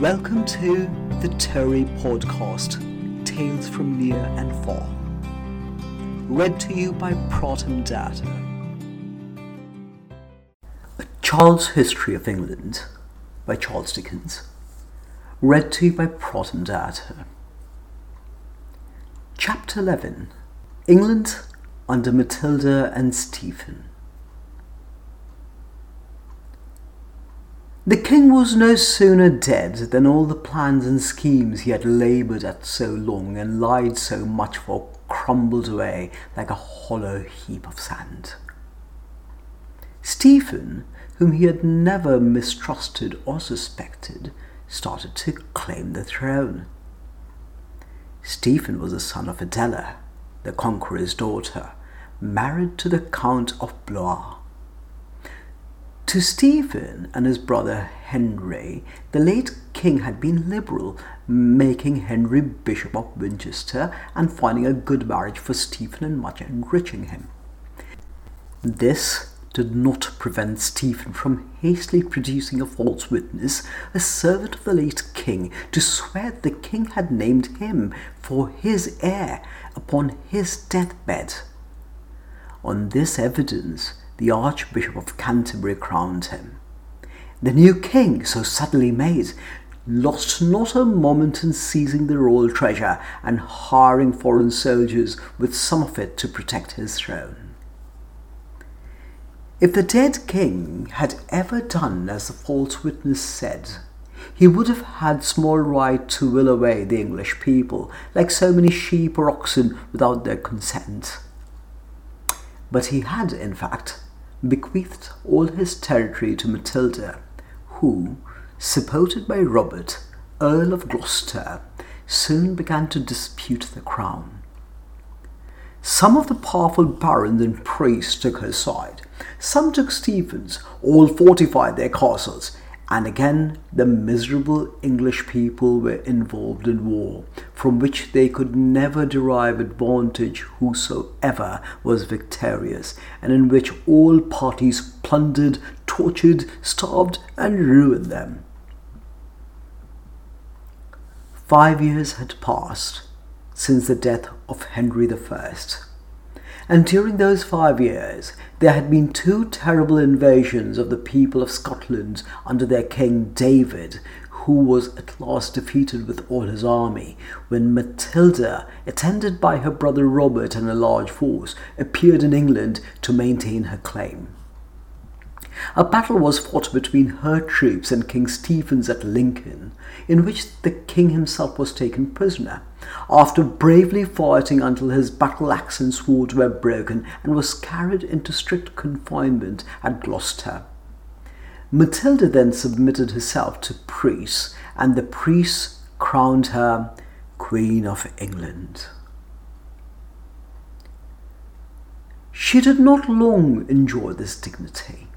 Welcome to the Terry Podcast Tales from Near and Far. Read to you by Proton Data. A Child's History of England by Charles Dickens. Read to you by Proton Data. Chapter 11 England under Matilda and Stephen. The king was no sooner dead than all the plans and schemes he had laboured at so long and lied so much for crumbled away like a hollow heap of sand. Stephen, whom he had never mistrusted or suspected, started to claim the throne. Stephen was the son of Adela, the conqueror's daughter, married to the Count of Blois. To Stephen and his brother Henry, the late king had been liberal, making Henry Bishop of Winchester and finding a good marriage for Stephen and much enriching him. This did not prevent Stephen from hastily producing a false witness, a servant of the late king, to swear that the king had named him for his heir upon his deathbed. On this evidence, the Archbishop of Canterbury crowned him. The new king, so suddenly made, lost not a moment in seizing the royal treasure and hiring foreign soldiers with some of it to protect his throne. If the dead king had ever done as the false witness said, he would have had small right to will away the English people, like so many sheep or oxen, without their consent. But he had, in fact, bequeathed all his territory to Matilda, who, supported by Robert, Earl of Gloucester, soon began to dispute the crown. Some of the powerful barons and priests took her side, some took Stephen's, all fortified their castles, and again the miserable English people were involved in war, from which they could never derive advantage whosoever was victorious, and in which all parties plundered, tortured, starved, and ruined them. Five years had passed since the death of Henry I and during those five years, there had been two terrible invasions of the people of Scotland under their king David, who was at last defeated with all his army, when Matilda, attended by her brother Robert and a large force, appeared in England to maintain her claim. A battle was fought between her troops and King Stephen's at Lincoln, in which the king himself was taken prisoner, after bravely fighting until his battle axe and sword were broken and was carried into strict confinement at Gloucester. Matilda then submitted herself to priests, and the priests crowned her Queen of England. She did not long enjoy this dignity.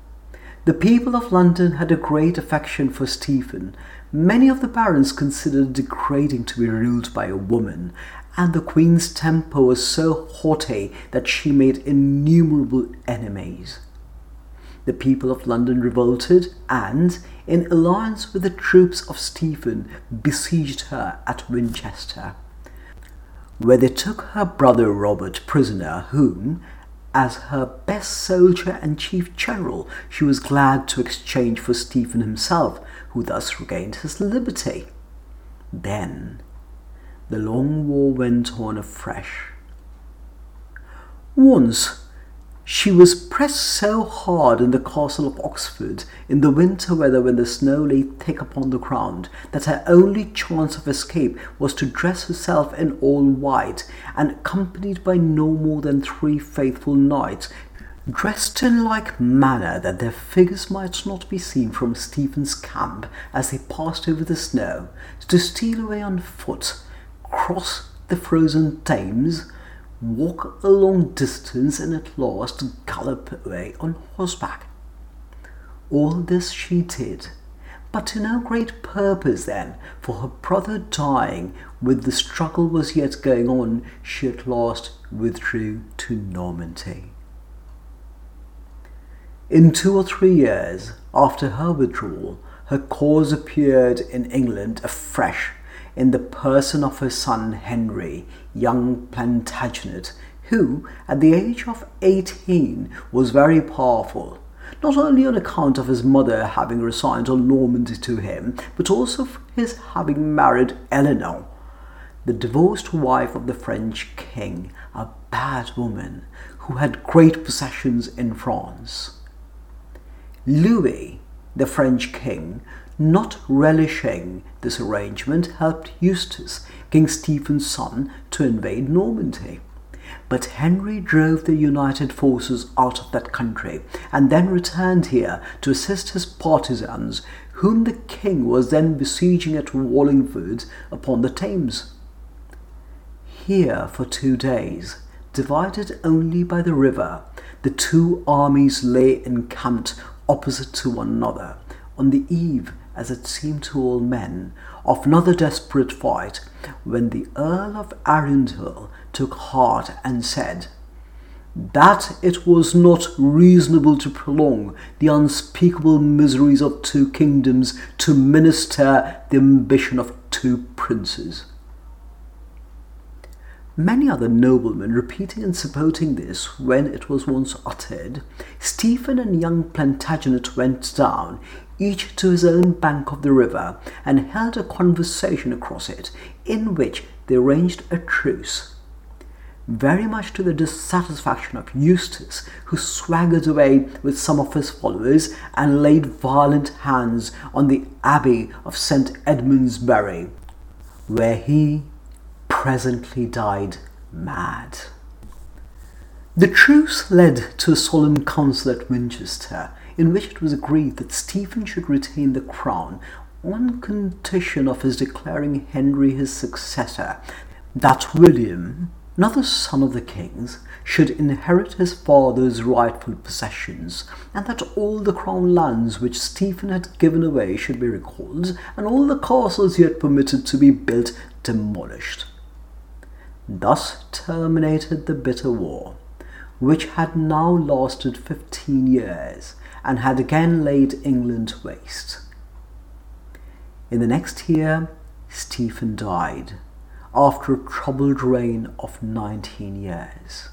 The people of London had a great affection for Stephen. Many of the barons considered degrading to be ruled by a woman, and the queen's temper was so haughty that she made innumerable enemies. The people of London revolted and, in alliance with the troops of Stephen, besieged her at Winchester, where they took her brother Robert prisoner, whom, as her best soldier and chief general, she was glad to exchange for Stephen himself, who thus regained his liberty. Then the long war went on afresh. Once she was pressed so hard in the castle of Oxford in the winter weather when the snow lay thick upon the ground that her only chance of escape was to dress herself in all white and accompanied by no more than three faithful knights dressed in like manner that their figures might not be seen from Stephen's camp as they passed over the snow, to steal away on foot, cross the frozen Thames, walk a long distance, and at last gallop away on horseback. All this she did, but to no great purpose then, for her brother dying, with the struggle was yet going on, she at last withdrew to Normandy. In two or three years after her withdrawal, her cause appeared in England afresh in the person of her son Henry, young Plantagenet, who, at the age of 18, was very powerful, not only on account of his mother having resigned all Normandy to him, but also for his having married Eleanor, the divorced wife of the French king, a bad woman who had great possessions in France. Louis, the French king, not relishing this arrangement, helped Eustace, King Stephen's son, to invade Normandy. But Henry drove the united forces out of that country and then returned here to assist his partisans, whom the king was then besieging at Wallingford upon the Thames. Here for two days, divided only by the river, the two armies lay encamped opposite to one another, on the eve, as it seemed to all men, of another desperate fight, when the Earl of Arundel took heart and said, that it was not reasonable to prolong the unspeakable miseries of two kingdoms to minister the ambition of two princes. Many other noblemen repeating and supporting this when it was once uttered, Stephen and young Plantagenet went down, each to his own bank of the river, and held a conversation across it, in which they arranged a truce very much to the dissatisfaction of Eustace, who swaggered away with some of his followers and laid violent hands on the Abbey of St. Edmundsbury, where he presently died mad. The truce led to a solemn council at Winchester, in which it was agreed that Stephen should retain the crown on condition of his declaring Henry his successor, that William, another son of the king's, should inherit his father's rightful possessions, and that all the crown lands which Stephen had given away should be recalled, and all the castles he had permitted to be built demolished. Thus terminated the bitter war, which had now lasted fifteen years, and had again laid England waste. In the next year, Stephen died after a troubled reign of 19 years.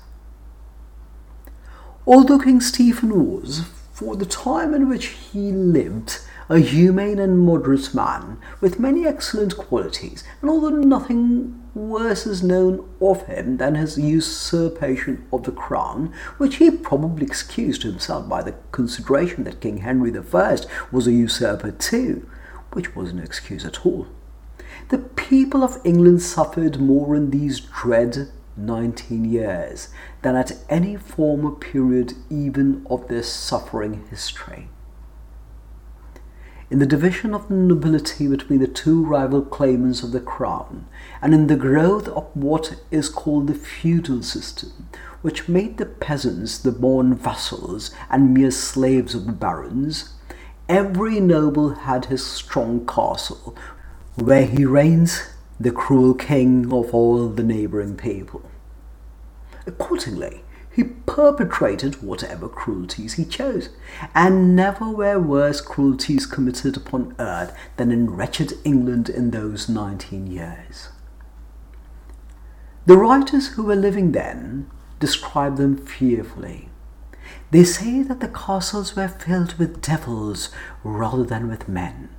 Although King Stephen was, for the time in which he lived, a humane and moderate man with many excellent qualities, and although nothing worse is known of him than his usurpation of the crown, which he probably excused himself by the consideration that King Henry I was a usurper too, which was no excuse at all. The people of England suffered more in these dread 19 years than at any former period even of their suffering history. In the division of the nobility between the two rival claimants of the crown, and in the growth of what is called the feudal system, which made the peasants the born vassals and mere slaves of the barons, every noble had his strong castle where he reigns the cruel king of all the neighbouring people. Accordingly, he perpetrated whatever cruelties he chose, and never were worse cruelties committed upon earth than in wretched England in those nineteen years. The writers who were living then describe them fearfully. They say that the castles were filled with devils rather than with men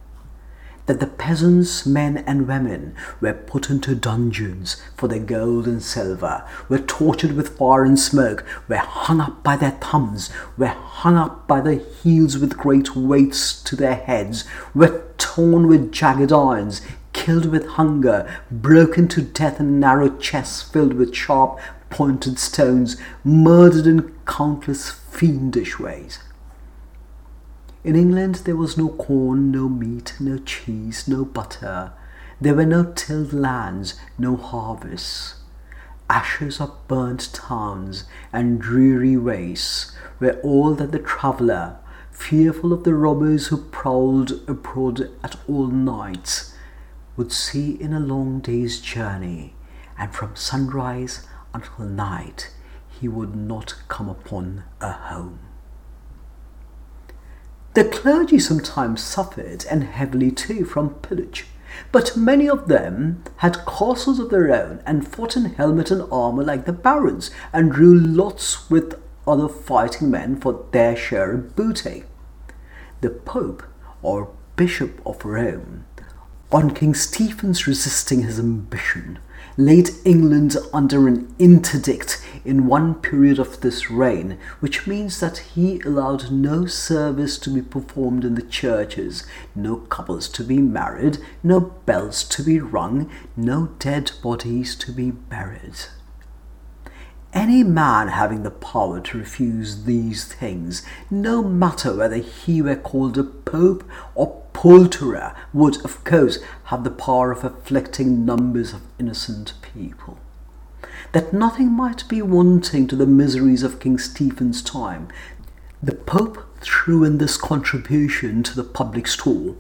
that the peasants, men and women, were put into dungeons for their gold and silver, were tortured with fire and smoke, were hung up by their thumbs, were hung up by their heels with great weights to their heads, were torn with jagged irons, killed with hunger, broken to death in narrow chests filled with sharp pointed stones, murdered in countless fiendish ways. In England there was no corn, no meat, no cheese, no butter. There were no tilled lands, no harvests. Ashes of burnt towns and dreary wastes were all that the traveller, fearful of the robbers who prowled abroad at all nights, would see in a long day's journey, and from sunrise until night he would not come upon a home. The clergy sometimes suffered, and heavily too, from pillage, but many of them had castles of their own and fought in helmet and armour like the barons, and drew lots with other fighting men for their share of booty. The Pope, or Bishop of Rome, on King Stephen's resisting his ambition, laid England under an interdict in one period of this reign, which means that he allowed no service to be performed in the churches, no couples to be married, no bells to be rung, no dead bodies to be buried. Any man having the power to refuse these things, no matter whether he were called a pope or poulterer, would, of course, have the power of afflicting numbers of innocent people. That nothing might be wanting to the miseries of King Stephen's time, the Pope threw in this contribution to the public store,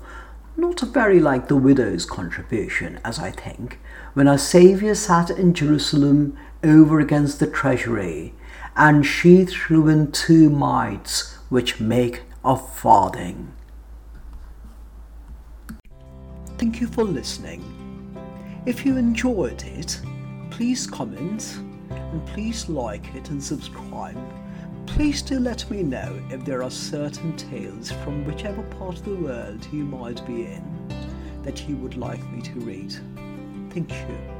not very like the widow's contribution, as I think, when our Saviour sat in Jerusalem over against the treasury, and she threw in two mites which make a farthing. Thank you for listening. If you enjoyed it, please comment and please like it and subscribe. Please do let me know if there are certain tales from whichever part of the world you might be in that you would like me to read. Thank you.